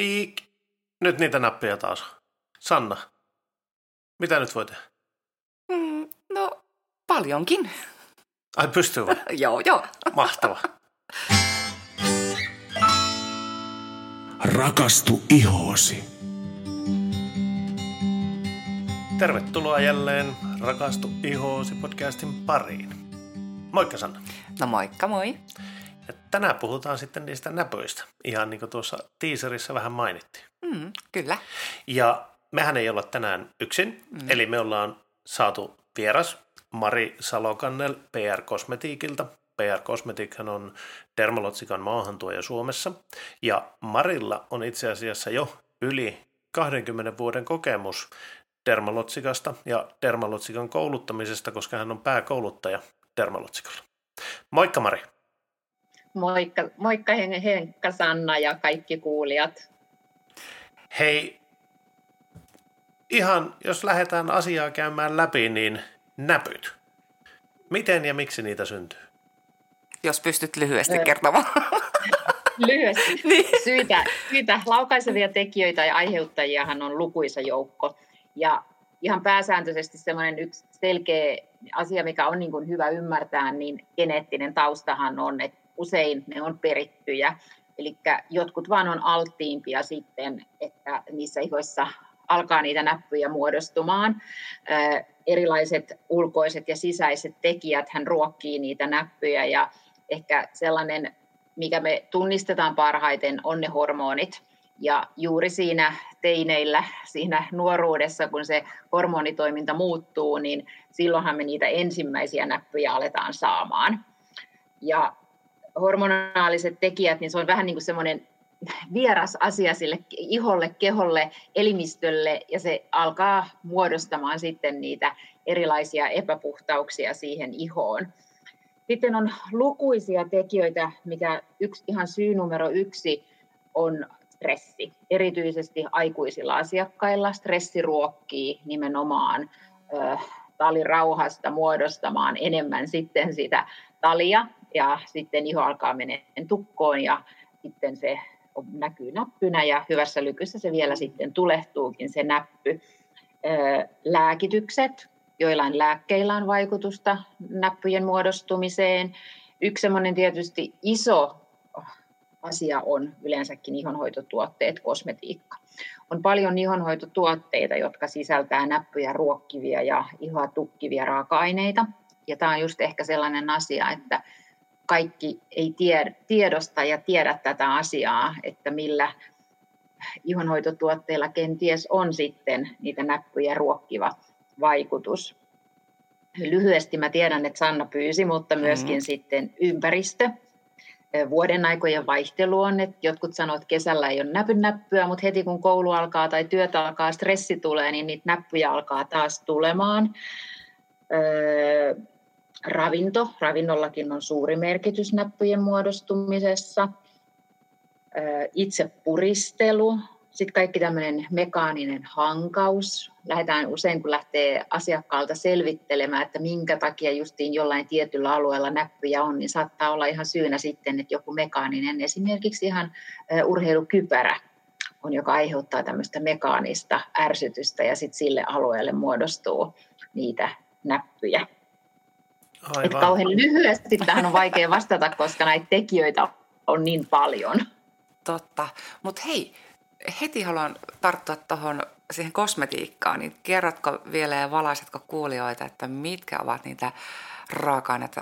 Iik. Nyt niitä nappeja taas. Sanna, mitä nyt voi tehdä? Mm, no, paljonkin. Ai pystyy vai? joo, joo. Mahtava. Rakastu ihoosi. Tervetuloa jälleen Rakastu ihoosi podcastin pariin. Moikka Sanna. No moikka, moi. Tänään puhutaan sitten niistä näpöistä, ihan niin kuin tuossa teaserissa vähän mainittiin. Mm, kyllä. Ja mehän ei olla tänään yksin, mm. eli me ollaan saatu vieras Mari Salokannel PR Kosmetiikilta. PR Cosmetichan on Dermalotsikan maahantuoja Suomessa, ja Marilla on itse asiassa jo yli 20 vuoden kokemus Dermalotsikasta ja Dermalotsikan kouluttamisesta, koska hän on pääkouluttaja Dermalotsikalla. Moikka Mari! Moikka, moikka Henkka, Sanna ja kaikki kuulijat. Hei, ihan jos lähdetään asiaa käymään läpi, niin näpyt. Miten ja miksi niitä syntyy? Jos pystyt lyhyesti kertomaan. lyhyesti. niin. syitä, syitä. Laukaisevia tekijöitä ja aiheuttajiahan on lukuisa joukko. Ja ihan pääsääntöisesti semmoinen yksi selkeä asia, mikä on niin kuin hyvä ymmärtää, niin geneettinen taustahan on, että usein ne on perittyjä. Eli jotkut vaan on alttiimpia sitten, että niissä ihoissa alkaa niitä näppyjä muodostumaan. erilaiset ulkoiset ja sisäiset tekijät hän ruokkii niitä näppyjä ja ehkä sellainen, mikä me tunnistetaan parhaiten, on ne hormonit. Ja juuri siinä teineillä, siinä nuoruudessa, kun se hormonitoiminta muuttuu, niin silloinhan me niitä ensimmäisiä näppyjä aletaan saamaan. Ja hormonaaliset tekijät, niin se on vähän niin kuin semmoinen vieras asia sille iholle, keholle, elimistölle ja se alkaa muodostamaan sitten niitä erilaisia epäpuhtauksia siihen ihoon. Sitten on lukuisia tekijöitä, mikä yksi, ihan syy numero yksi on stressi. Erityisesti aikuisilla asiakkailla stressi ruokkii nimenomaan ö, talirauhasta muodostamaan enemmän sitten sitä talia ja sitten iho alkaa menemään tukkoon ja sitten se näkyy näppynä ja hyvässä lykyssä se vielä sitten tulehtuukin se näppy. Lääkitykset, joillain lääkkeillä on vaikutusta näppyjen muodostumiseen. Yksi semmoinen tietysti iso asia on yleensäkin ihonhoitotuotteet, kosmetiikka. On paljon ihonhoitotuotteita, jotka sisältää näppyjä ruokkivia ja ihoa tukkivia raaka-aineita. Ja tämä on just ehkä sellainen asia, että kaikki ei tiedosta ja tiedä tätä asiaa, että millä ihonhoitotuotteilla kenties on sitten niitä näppyjä ruokkiva vaikutus. Lyhyesti mä tiedän, että Sanna pyysi, mutta myöskin mm. sitten ympäristö. Vuoden aikojen vaihtelu on, että jotkut sanoo, että kesällä ei ole näpyn näppyä, mutta heti kun koulu alkaa tai työt alkaa, stressi tulee, niin niitä näppyjä alkaa taas tulemaan ravinto. Ravinnollakin on suuri merkitys näppyjen muodostumisessa. Itse puristelu, sitten kaikki tämmöinen mekaaninen hankaus. Lähdetään usein, kun lähtee asiakkaalta selvittelemään, että minkä takia justiin jollain tietyllä alueella näppyjä on, niin saattaa olla ihan syynä sitten, että joku mekaaninen, esimerkiksi ihan urheilukypärä on, joka aiheuttaa tämmöistä mekaanista ärsytystä ja sitten sille alueelle muodostuu niitä näppyjä. Aivan. Että kauhean lyhyesti tähän on vaikea vastata, koska näitä tekijöitä on niin paljon. Totta. Mutta hei, heti haluan tarttua tuohon siihen kosmetiikkaan, niin kerrotko vielä ja valaisetko kuulijoita, että mitkä ovat niitä raaka-aineita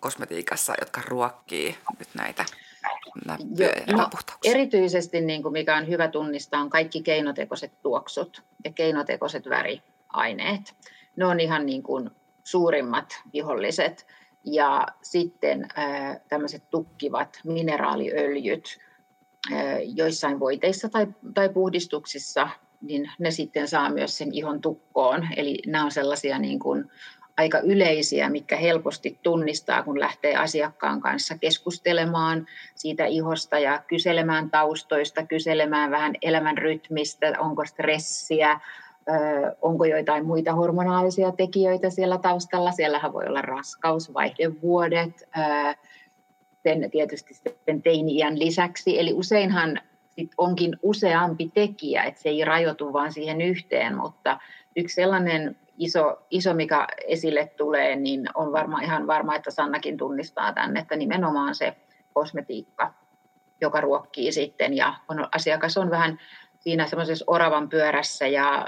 kosmetiikassa, jotka ruokkii nyt näitä näppyjä ja no, Erityisesti, niin kuin mikä on hyvä tunnistaa, on kaikki keinotekoiset tuoksut ja keinotekoiset väriaineet. Ne on ihan niin kuin suurimmat viholliset. Ja sitten tämmöiset tukkivat mineraaliöljyt joissain voiteissa tai, tai puhdistuksissa, niin ne sitten saa myös sen ihon tukkoon. Eli nämä on sellaisia niin kuin aika yleisiä, mikä helposti tunnistaa, kun lähtee asiakkaan kanssa keskustelemaan siitä ihosta ja kyselemään taustoista, kyselemään vähän elämän rytmistä, onko stressiä, onko joitain muita hormonaalisia tekijöitä siellä taustalla. Siellähän voi olla raskaus, vaihdevuodet, sen tietysti sitten teini-iän lisäksi. Eli useinhan sit onkin useampi tekijä, että se ei rajoitu vain siihen yhteen, mutta yksi sellainen iso, iso, mikä esille tulee, niin on varmaan ihan varma, että Sannakin tunnistaa tämän, että nimenomaan se kosmetiikka, joka ruokkii sitten ja on, asiakas on vähän siinä semmoisessa oravan pyörässä ja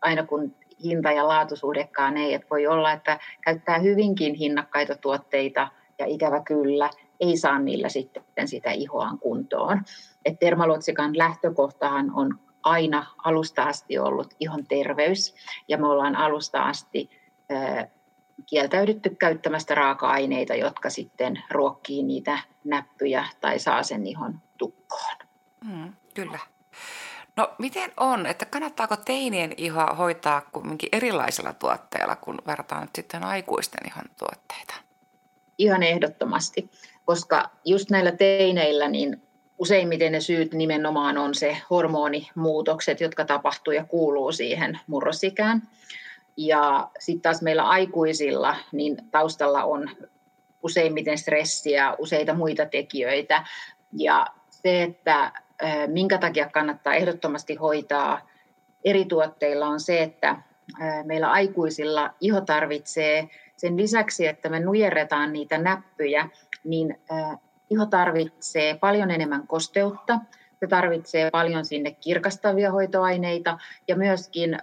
aina kun hinta- ja laatusuhdekaan ei, että voi olla, että käyttää hyvinkin hinnakkaita tuotteita ja ikävä kyllä ei saa niillä sitten sitä ihoaan kuntoon. Et Dermalotsikan lähtökohtahan on aina alusta asti ollut ihon terveys ja me ollaan alusta asti kieltäydytty käyttämästä raaka-aineita, jotka sitten ruokkii niitä näppyjä tai saa sen ihon tukkoon. Mm, kyllä. No miten on, että kannattaako teinien ihoa hoitaa kumminkin erilaisilla tuotteilla, kun verrataan nyt sitten aikuisten ihon tuotteita? Ihan ehdottomasti, koska just näillä teineillä niin useimmiten ne syyt nimenomaan on se hormonimuutokset, jotka tapahtuu ja kuuluu siihen murrosikään. Ja sitten taas meillä aikuisilla, niin taustalla on useimmiten stressiä, useita muita tekijöitä. Ja se, että minkä takia kannattaa ehdottomasti hoitaa eri tuotteilla on se, että meillä aikuisilla iho tarvitsee sen lisäksi, että me nujerretaan niitä näppyjä, niin iho tarvitsee paljon enemmän kosteutta, se tarvitsee paljon sinne kirkastavia hoitoaineita ja myöskin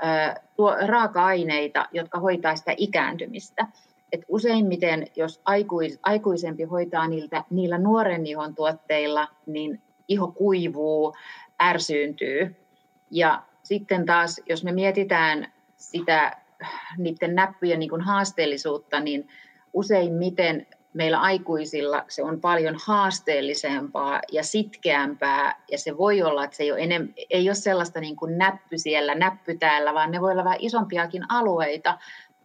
raaka-aineita, jotka hoitaa sitä ikääntymistä. Et useimmiten, jos aikuis, aikuisempi hoitaa niiltä, niillä nuoren ihon tuotteilla, niin iho kuivuu, ärsyyntyy. Ja sitten taas, jos me mietitään sitä niiden näppyjen niin kuin haasteellisuutta, niin useimmiten meillä aikuisilla se on paljon haasteellisempaa ja sitkeämpää, ja se voi olla, että se ei ole, enem, ei ole sellaista niin kuin näppy siellä, näppy täällä, vaan ne voi olla vähän isompiakin alueita,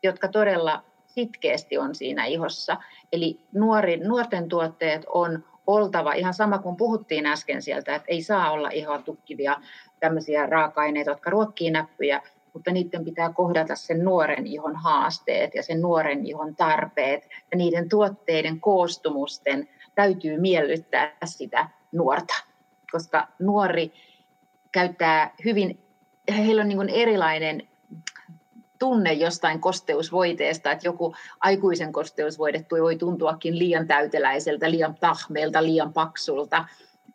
jotka todella sitkeästi on siinä ihossa. Eli nuori, nuorten tuotteet on oltava, ihan sama kuin puhuttiin äsken sieltä, että ei saa olla ihoa tukkivia tämmöisiä raaka-aineita, jotka ruokkii näppyjä, mutta niiden pitää kohdata sen nuoren ihon haasteet ja sen nuoren ihon tarpeet. Ja niiden tuotteiden koostumusten täytyy miellyttää sitä nuorta, koska nuori käyttää hyvin, heillä on niin erilainen tunne jostain kosteusvoiteesta, että joku aikuisen kosteusvoide voi tuntuakin liian täyteläiseltä, liian tahmeelta, liian paksulta.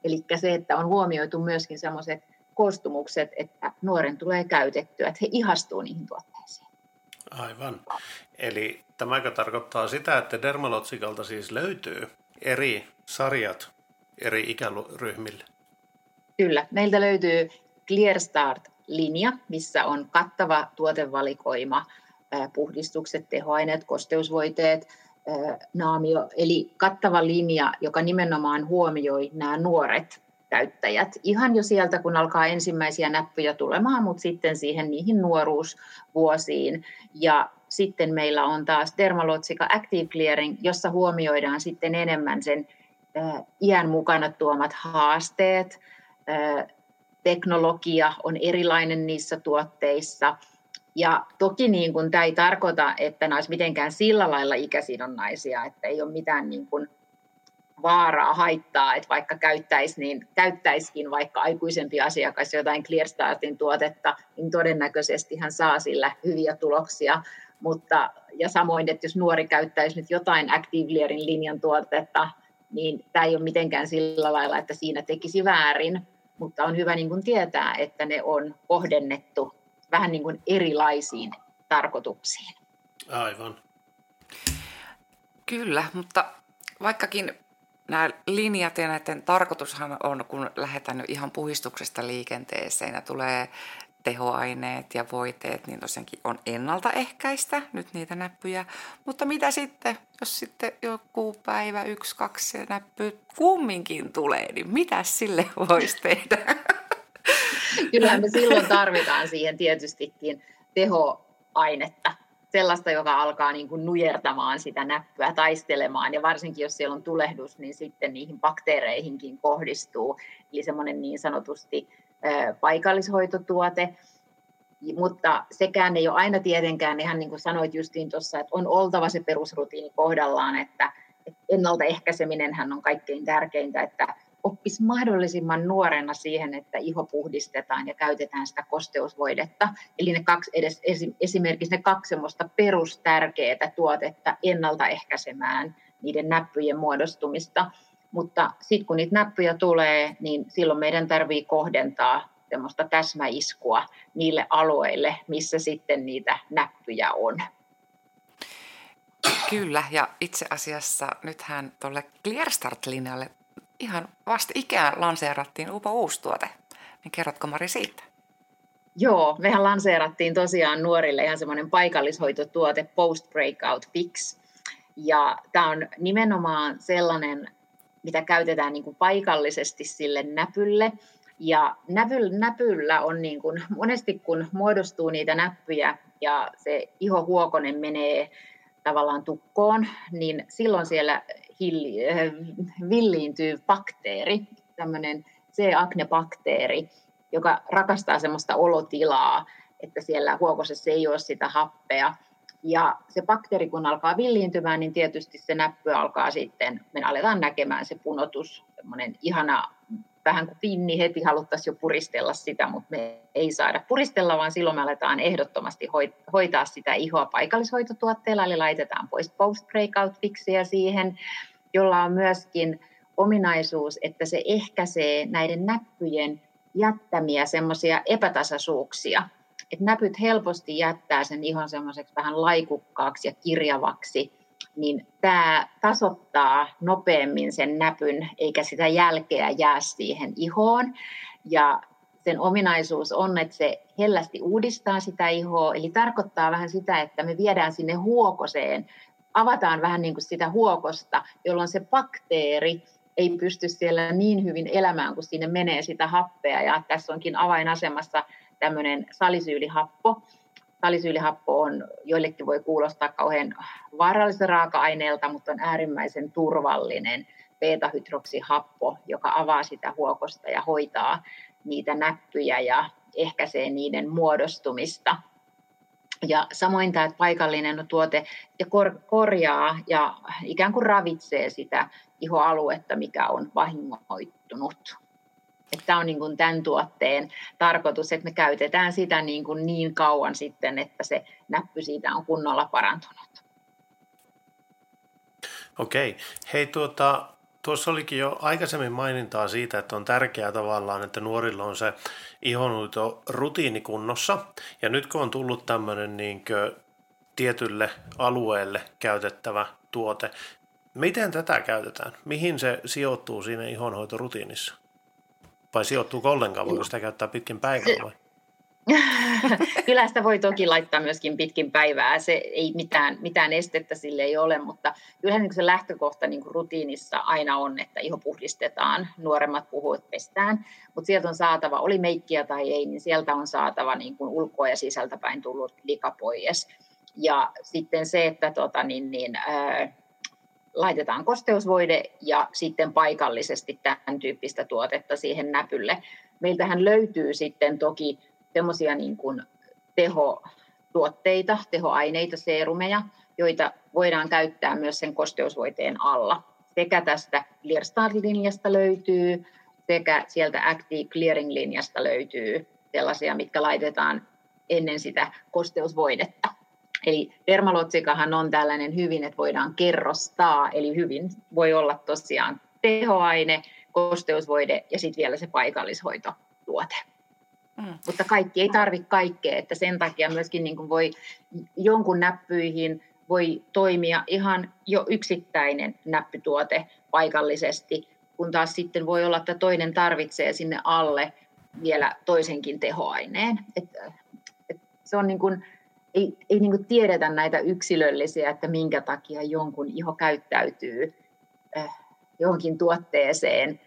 Eli se, että on huomioitu myöskin sellaiset koostumukset, että nuoren tulee käytettyä, että he ihastuu niihin tuotteisiin. Aivan. Eli tämäkö tarkoittaa sitä, että Dermalotsikalta siis löytyy eri sarjat eri ikäryhmille? Kyllä. Meiltä löytyy Clear Start-linja, missä on kattava tuotevalikoima, puhdistukset, tehoaineet, kosteusvoiteet, naamio, eli kattava linja, joka nimenomaan huomioi nämä nuoret käyttäjät. Ihan jo sieltä, kun alkaa ensimmäisiä näppyjä tulemaan, mutta sitten siihen niihin nuoruusvuosiin. Ja sitten meillä on taas Dermalotsika Active Clearing, jossa huomioidaan sitten enemmän sen iän mukana tuomat haasteet. Teknologia on erilainen niissä tuotteissa. Ja toki niin kun, tämä ei tarkoita, että nämä olisi mitenkään sillä lailla ikäsidonnaisia, että ei ole mitään niin kun, vaaraa, haittaa, että vaikka käyttäisi, niin käyttäisikin vaikka aikuisempi asiakas jotain ClearStartin tuotetta, niin todennäköisesti hän saa sillä hyviä tuloksia. Mutta, ja samoin, että jos nuori käyttäisi nyt jotain Activeleirin linjan tuotetta, niin tämä ei ole mitenkään sillä lailla, että siinä tekisi väärin, mutta on hyvä niin kuin tietää, että ne on kohdennettu vähän niin kuin erilaisiin tarkoituksiin. Aivan. Kyllä, mutta vaikkakin nämä linjat ja näiden tarkoitushan on, kun lähdetään ihan puhistuksesta liikenteeseen ja tulee tehoaineet ja voiteet, niin tosiaankin on ennaltaehkäistä nyt niitä näppyjä. Mutta mitä sitten, jos sitten joku päivä, yksi, kaksi näppy kumminkin tulee, niin mitä sille voisi tehdä? Kyllähän me silloin tarvitaan siihen tietystikin tehoainetta sellaista, joka alkaa niin kuin nujertamaan sitä näppyä, taistelemaan. Ja varsinkin, jos siellä on tulehdus, niin sitten niihin bakteereihinkin kohdistuu. Eli semmoinen niin sanotusti paikallishoitotuote. Mutta sekään ei ole aina tietenkään, ihan niin kuin sanoit justiin tuossa, että on oltava se perusrutiini kohdallaan, että ennaltaehkäiseminen on kaikkein tärkeintä, että oppisi mahdollisimman nuorena siihen, että iho puhdistetaan ja käytetään sitä kosteusvoidetta. Eli ne kaksi, edes, esimerkiksi ne kaksi semmoista perustärkeää tuotetta ennaltaehkäisemään niiden näppyjen muodostumista. Mutta sitten kun niitä näppyjä tulee, niin silloin meidän tarvii kohdentaa semmoista täsmäiskua niille alueille, missä sitten niitä näppyjä on. Kyllä, ja itse asiassa nythän tuolle ClearStart-linjalle ihan vasta ikään lanseerattiin upo uusi tuote. Niin kerrotko Mari siitä? Joo, mehän lanseerattiin tosiaan nuorille ihan semmoinen paikallishoitotuote Post Breakout Fix. Ja tämä on nimenomaan sellainen, mitä käytetään niin kuin paikallisesti sille näpylle. Ja näpyllä, näpyllä on niin kuin, monesti kun muodostuu niitä näppyjä ja se ihohuokonen menee tavallaan tukkoon, niin silloin siellä hilli, äh, villiintyy bakteeri, tämmöinen C-acne-bakteeri, joka rakastaa semmoista olotilaa, että siellä huokosessa ei ole sitä happea. Ja se bakteeri, kun alkaa villiintymään, niin tietysti se näppy alkaa sitten, me aletaan näkemään se punotus, semmoinen ihana vähän kuin pinni, heti haluttaisiin jo puristella sitä, mutta me ei saada puristella, vaan silloin me aletaan ehdottomasti hoitaa sitä ihoa paikallishoitotuotteella, eli laitetaan pois post-breakout fixiä siihen, jolla on myöskin ominaisuus, että se ehkäisee näiden näppyjen jättämiä semmoisia epätasaisuuksia. Että näpyt helposti jättää sen ihon semmoiseksi vähän laikukkaaksi ja kirjavaksi, niin tämä tasoittaa nopeammin sen näpyn, eikä sitä jälkeä jää siihen ihoon. Ja sen ominaisuus on, että se hellästi uudistaa sitä ihoa, eli tarkoittaa vähän sitä, että me viedään sinne huokoseen, avataan vähän niin kuin sitä huokosta, jolloin se bakteeri ei pysty siellä niin hyvin elämään, kun sinne menee sitä happea. Ja tässä onkin avainasemassa tämmöinen salisyylihappo, Salisyylihappo on, joillekin voi kuulostaa kauhean vaarallisen raaka-aineelta, mutta on äärimmäisen turvallinen beta-hydroksihappo, joka avaa sitä huokosta ja hoitaa niitä näppyjä ja ehkäisee niiden muodostumista. Ja samoin tämä paikallinen tuote ja kor- korjaa ja ikään kuin ravitsee sitä ihoaluetta, mikä on vahingoittunut. Tämä on niin kuin tämän tuotteen tarkoitus, että me käytetään sitä niin, kuin niin kauan sitten, että se näppy siitä on kunnolla parantunut. Okei. Hei, tuota, tuossa olikin jo aikaisemmin mainintaa siitä, että on tärkeää tavallaan, että nuorilla on se ihonhoito rutiini kunnossa. Ja nyt kun on tullut tämmöinen niin tietylle alueelle käytettävä tuote, miten tätä käytetään? Mihin se sijoittuu siinä ihonhoitorutiinissa? Vai sijoittuuko ollenkaan? Voiko sitä käyttää pitkin päivää vai? Kyllä sitä voi toki laittaa myöskin pitkin päivää. Se ei mitään, mitään estettä sille ei ole, mutta kyllähän niin se lähtökohta niin kuin rutiinissa aina on, että iho puhdistetaan, nuoremmat puhuvat pestään, mutta sieltä on saatava, oli meikkiä tai ei, niin sieltä on saatava niin kuin ulkoa ja sisältäpäin tullut lika pois. Ja sitten se, että tota, niin, niin, ää, laitetaan kosteusvoide ja sitten paikallisesti tämän tyyppistä tuotetta siihen näpylle. Meiltähän löytyy sitten toki semmoisia niin kuin tehotuotteita, tehoaineita, seerumeja, joita voidaan käyttää myös sen kosteusvoiteen alla. Sekä tästä Clearstart-linjasta löytyy, sekä sieltä Active Clearing-linjasta löytyy sellaisia, mitkä laitetaan ennen sitä kosteusvoidetta. Eli dermalotsikahan on tällainen hyvin, että voidaan kerrostaa, eli hyvin voi olla tosiaan tehoaine, kosteusvoide ja sitten vielä se paikallishoitotuote. Mm. Mutta kaikki ei tarvitse kaikkea, että sen takia myöskin niin kuin voi jonkun näppyihin voi toimia ihan jo yksittäinen näppytuote paikallisesti, kun taas sitten voi olla, että toinen tarvitsee sinne alle vielä toisenkin tehoaineen. Et, et se on niin kuin, ei, ei niin kuin tiedetä näitä yksilöllisiä, että minkä takia jonkun iho käyttäytyy äh, johonkin tuotteeseen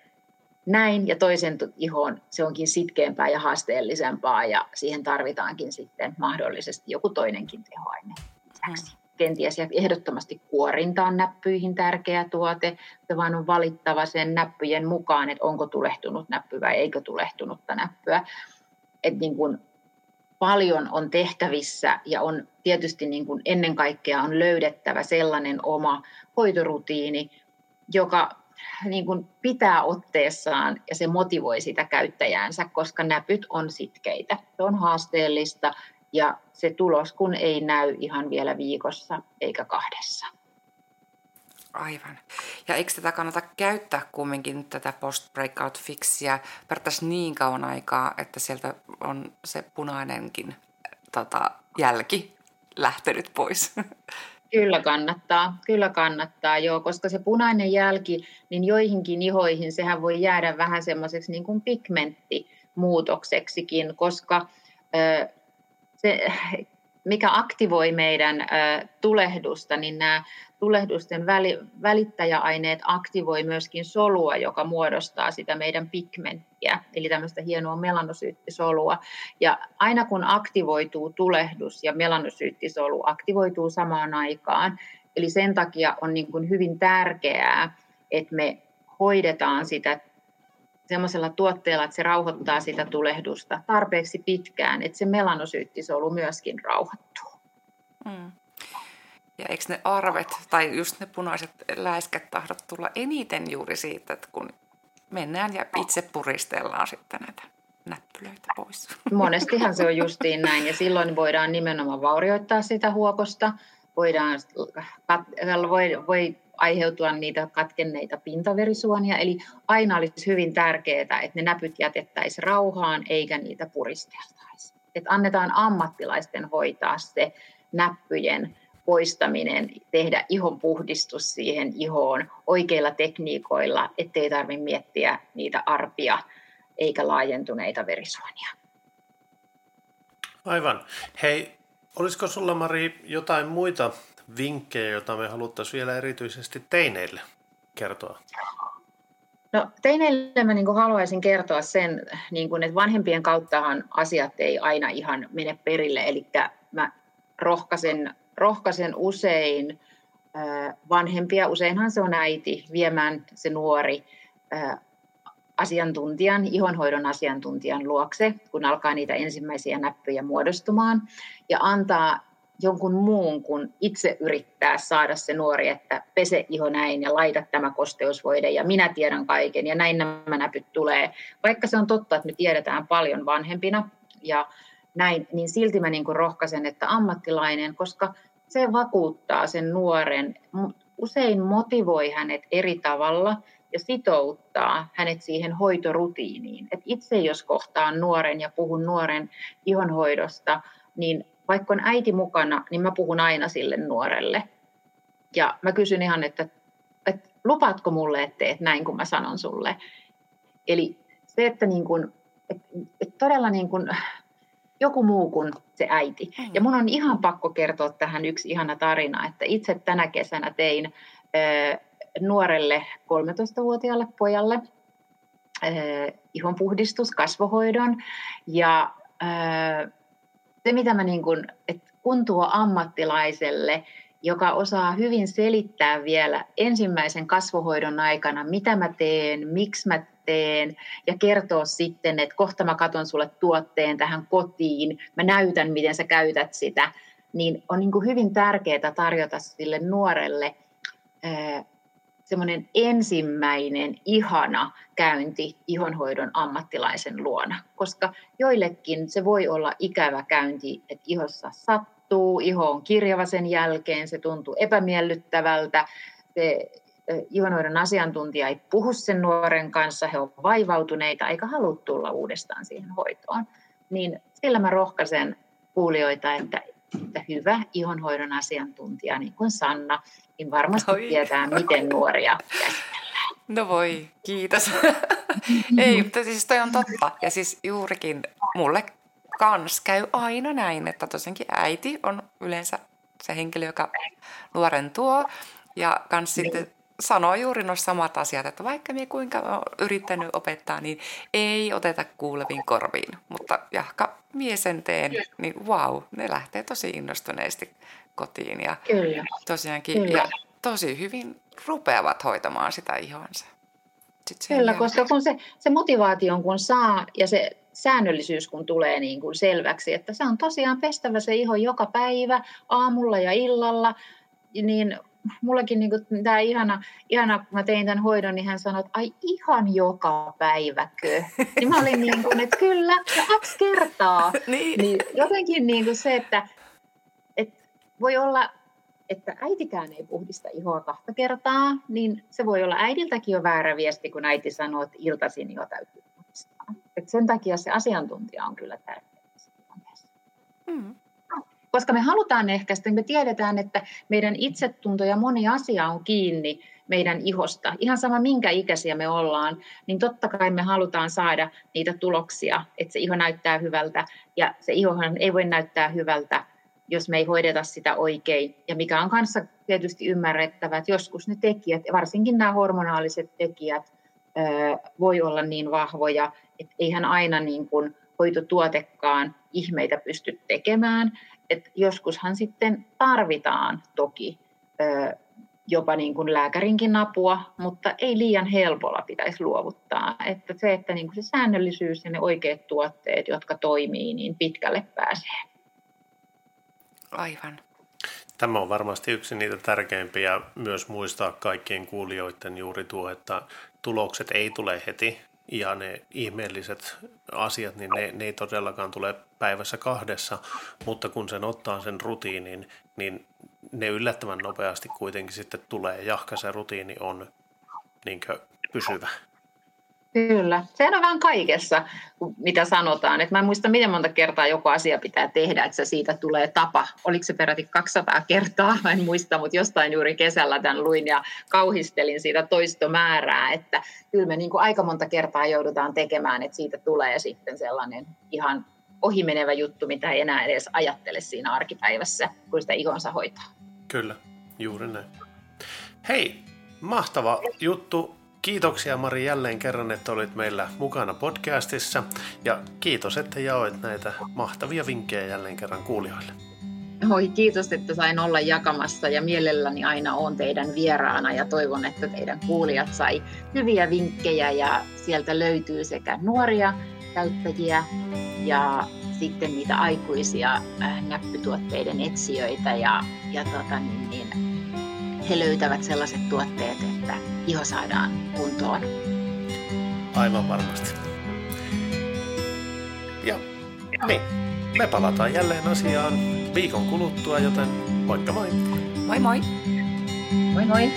näin, ja toisen ihoon se onkin sitkeämpää ja haasteellisempaa, ja siihen tarvitaankin sitten mahdollisesti joku toinenkin tehoaine lisäksi. Hmm. Kenties ja ehdottomasti kuorinta on näppyihin tärkeä tuote, se vaan on valittava sen näppyjen mukaan, että onko tulehtunut näppy vai eikö tulehtunutta näppyä. Et niin kun paljon on tehtävissä ja on tietysti niin kuin ennen kaikkea on löydettävä sellainen oma hoitorutiini, joka niin kuin pitää otteessaan ja se motivoi sitä käyttäjäänsä, koska näpyt on sitkeitä. Se on haasteellista ja se tulos kun ei näy ihan vielä viikossa eikä kahdessa. Aivan. Ja eikö tätä kannata käyttää kumminkin tätä post-breakout fixiä periaatteessa niin kauan aikaa, että sieltä on se punainenkin tota, jälki lähtenyt pois? Kyllä kannattaa, kyllä kannattaa, joo, koska se punainen jälki, niin joihinkin ihoihin sehän voi jäädä vähän semmoiseksi niin kuin pigmenttimuutokseksikin, koska se, mikä aktivoi meidän tulehdusta, niin nämä tulehdusten väli, välittäjäaineet aktivoi myöskin solua, joka muodostaa sitä meidän pigmenttiä, eli tämmöistä hienoa melanosyyttisolua. Ja aina kun aktivoituu tulehdus ja melanosyyttisolu aktivoituu samaan aikaan, eli sen takia on niin kuin hyvin tärkeää, että me hoidetaan sitä semmoisella tuotteella, että se rauhoittaa sitä tulehdusta tarpeeksi pitkään, että se melanosyyttisolu myöskin rauhoittuu. Mm. Ja eikö ne arvet tai just ne punaiset läiskät tahdot tulla eniten juuri siitä, että kun mennään ja itse puristellaan sitten näitä näppylöitä pois. Monestihan se on justiin näin ja silloin voidaan nimenomaan vaurioittaa sitä huokosta. Voidaan, voi, voi aiheutua niitä katkenneita pintaverisuonia. Eli aina olisi hyvin tärkeää, että ne näpyt jätettäisiin rauhaan eikä niitä puristeltaisi. Että annetaan ammattilaisten hoitaa se näppyjen poistaminen, tehdä ihon puhdistus siihen ihoon oikeilla tekniikoilla, ettei tarvitse miettiä niitä arpia eikä laajentuneita verisuonia. Aivan. Hei, olisiko sulla Mari jotain muita vinkkejä, joita me haluttaisiin vielä erityisesti teineille kertoa? No teineille mä niin haluaisin kertoa sen, niin kuin, että vanhempien kauttahan asiat ei aina ihan mene perille, eli mä rohkaisen rohkaisen usein vanhempia, useinhan se on äiti, viemään se nuori asiantuntijan, ihonhoidon asiantuntijan luokse, kun alkaa niitä ensimmäisiä näppyjä muodostumaan, ja antaa jonkun muun kuin itse yrittää saada se nuori, että pese iho näin ja laita tämä kosteusvoide ja minä tiedän kaiken ja näin nämä näpyt tulee. Vaikka se on totta, että me tiedetään paljon vanhempina ja näin, niin silti mä niin kuin rohkaisen, että ammattilainen, koska se vakuuttaa sen nuoren, usein motivoi hänet eri tavalla ja sitouttaa hänet siihen hoitorutiiniin. Et itse jos kohtaan nuoren ja puhun nuoren ihonhoidosta, niin vaikka on äiti mukana, niin mä puhun aina sille nuorelle. Ja mä kysyn ihan, että, että lupaatko mulle, että teet näin, kun mä sanon sulle. Eli se, että, niin kun, että, että todella niin kun joku muu kuin se äiti. Mm. Ja mun on ihan pakko kertoa tähän yksi ihana tarina, että itse tänä kesänä tein äh, nuorelle 13-vuotiaalle pojalle äh, ihonpuhdistus, kasvohoidon. Ja äh, se, mitä mä niin kun, että kun tuo ammattilaiselle, joka osaa hyvin selittää vielä ensimmäisen kasvohoidon aikana, mitä mä teen, miksi mä teen ja kertoa sitten, että kohta mä katon sulle tuotteen tähän kotiin, mä näytän, miten sä käytät sitä, niin on niin kuin hyvin tärkeää tarjota sille nuorelle semmoinen ensimmäinen ihana käynti ihonhoidon ammattilaisen luona, koska joillekin se voi olla ikävä käynti, että ihossa sattuu, iho on kirjava sen jälkeen, se tuntuu epämiellyttävältä, se ihonhoidon asiantuntija ei puhu sen nuoren kanssa, he ovat vaivautuneita eikä halua tulla uudestaan siihen hoitoon. Niin sillä mä rohkaisen kuulijoita, että, että hyvä ihonhoidon asiantuntija, niin kuin Sanna, niin varmasti Oi. tietää, miten nuoria käsitellään. No voi, kiitos. ei, mutta siis toi on totta. Ja siis juurikin mulle kans käy aina näin, että tosiaankin äiti on yleensä se henkilö, joka nuoren tuo. Ja kans niin. sitten sanoo juuri nuo samat asiat, että vaikka minä kuinka olen yrittänyt opettaa, niin ei oteta kuuleviin korviin. Mutta jahka mie sen teen, niin wow, ne lähtee tosi innostuneesti kotiin. Ja Kyllä. tosiaankin, Kyllä. ja tosi hyvin rupeavat hoitamaan sitä ihonsa. Kyllä, koska kun se, se motivaation kun saa ja se säännöllisyys kun tulee niin kuin selväksi, että se on tosiaan pestävä se iho joka päivä, aamulla ja illalla, niin mullakin niin kuin, tämä ihana, ihana, kun mä tein tämän hoidon, niin hän sanoi, että ai ihan joka päiväkö. Niin mä olin niin kuin, että kyllä, ja kaksi kertaa. niin. niin jotenkin niin kuin se, että voi olla, että äitikään ei puhdista ihoa kahta kertaa, niin se voi olla äidiltäkin jo väärä viesti, kun äiti sanoo, että iltaisin jo täytyy puhdistaa. Et sen takia se asiantuntija on kyllä tärkeä. Mm koska me halutaan ehkäistä, me tiedetään, että meidän itsetunto ja moni asia on kiinni meidän ihosta. Ihan sama minkä ikäisiä me ollaan, niin totta kai me halutaan saada niitä tuloksia, että se iho näyttää hyvältä. Ja se ihohan ei voi näyttää hyvältä, jos me ei hoideta sitä oikein. Ja mikä on kanssa tietysti ymmärrettävä, että joskus ne tekijät, varsinkin nämä hormonaaliset tekijät, voi olla niin vahvoja, että eihän aina niin kuin hoitotuotekaan ihmeitä pysty tekemään että joskushan sitten tarvitaan toki jopa niin kuin lääkärinkin apua, mutta ei liian helpolla pitäisi luovuttaa. Että se, että niin kuin se säännöllisyys ja ne oikeat tuotteet, jotka toimii, niin pitkälle pääsee. Aivan. Tämä on varmasti yksi niitä tärkeimpiä myös muistaa kaikkien kuulijoiden juuri tuo, että tulokset ei tule heti, ja ne ihmeelliset asiat, niin ne, ne ei todellakaan tule päivässä kahdessa, mutta kun sen ottaa sen rutiinin, niin ne yllättävän nopeasti kuitenkin sitten tulee, jahka se rutiini on niin pysyvä. Kyllä. Sehän on vähän kaikessa, mitä sanotaan. Et mä en muista, miten monta kertaa joku asia pitää tehdä, että se siitä tulee tapa. Oliko se peräti 200 kertaa? Mä en muista, mutta jostain juuri kesällä tämän luin ja kauhistelin siitä toistomäärää. Että kyllä me niin kuin aika monta kertaa joudutaan tekemään, että siitä tulee sitten sellainen ihan ohimenevä juttu, mitä ei enää edes ajattele siinä arkipäivässä, kun sitä ihonsa hoitaa. Kyllä, juuri näin. Hei, mahtava juttu Kiitoksia Mari jälleen kerran, että olit meillä mukana podcastissa ja kiitos, että jaoit näitä mahtavia vinkkejä jälleen kerran kuulijoille. Oi, kiitos, että sain olla jakamassa ja mielelläni aina on teidän vieraana ja toivon, että teidän kuulijat sai hyviä vinkkejä ja sieltä löytyy sekä nuoria käyttäjiä ja sitten niitä aikuisia äh, näppytuotteiden etsijöitä ja, ja tota, niin, niin, he löytävät sellaiset tuotteet, että iho saadaan kuntoon. Aivan varmasti. Ja niin, me palataan jälleen asiaan viikon kuluttua, joten moikka moi! Moi moi! Moi moi!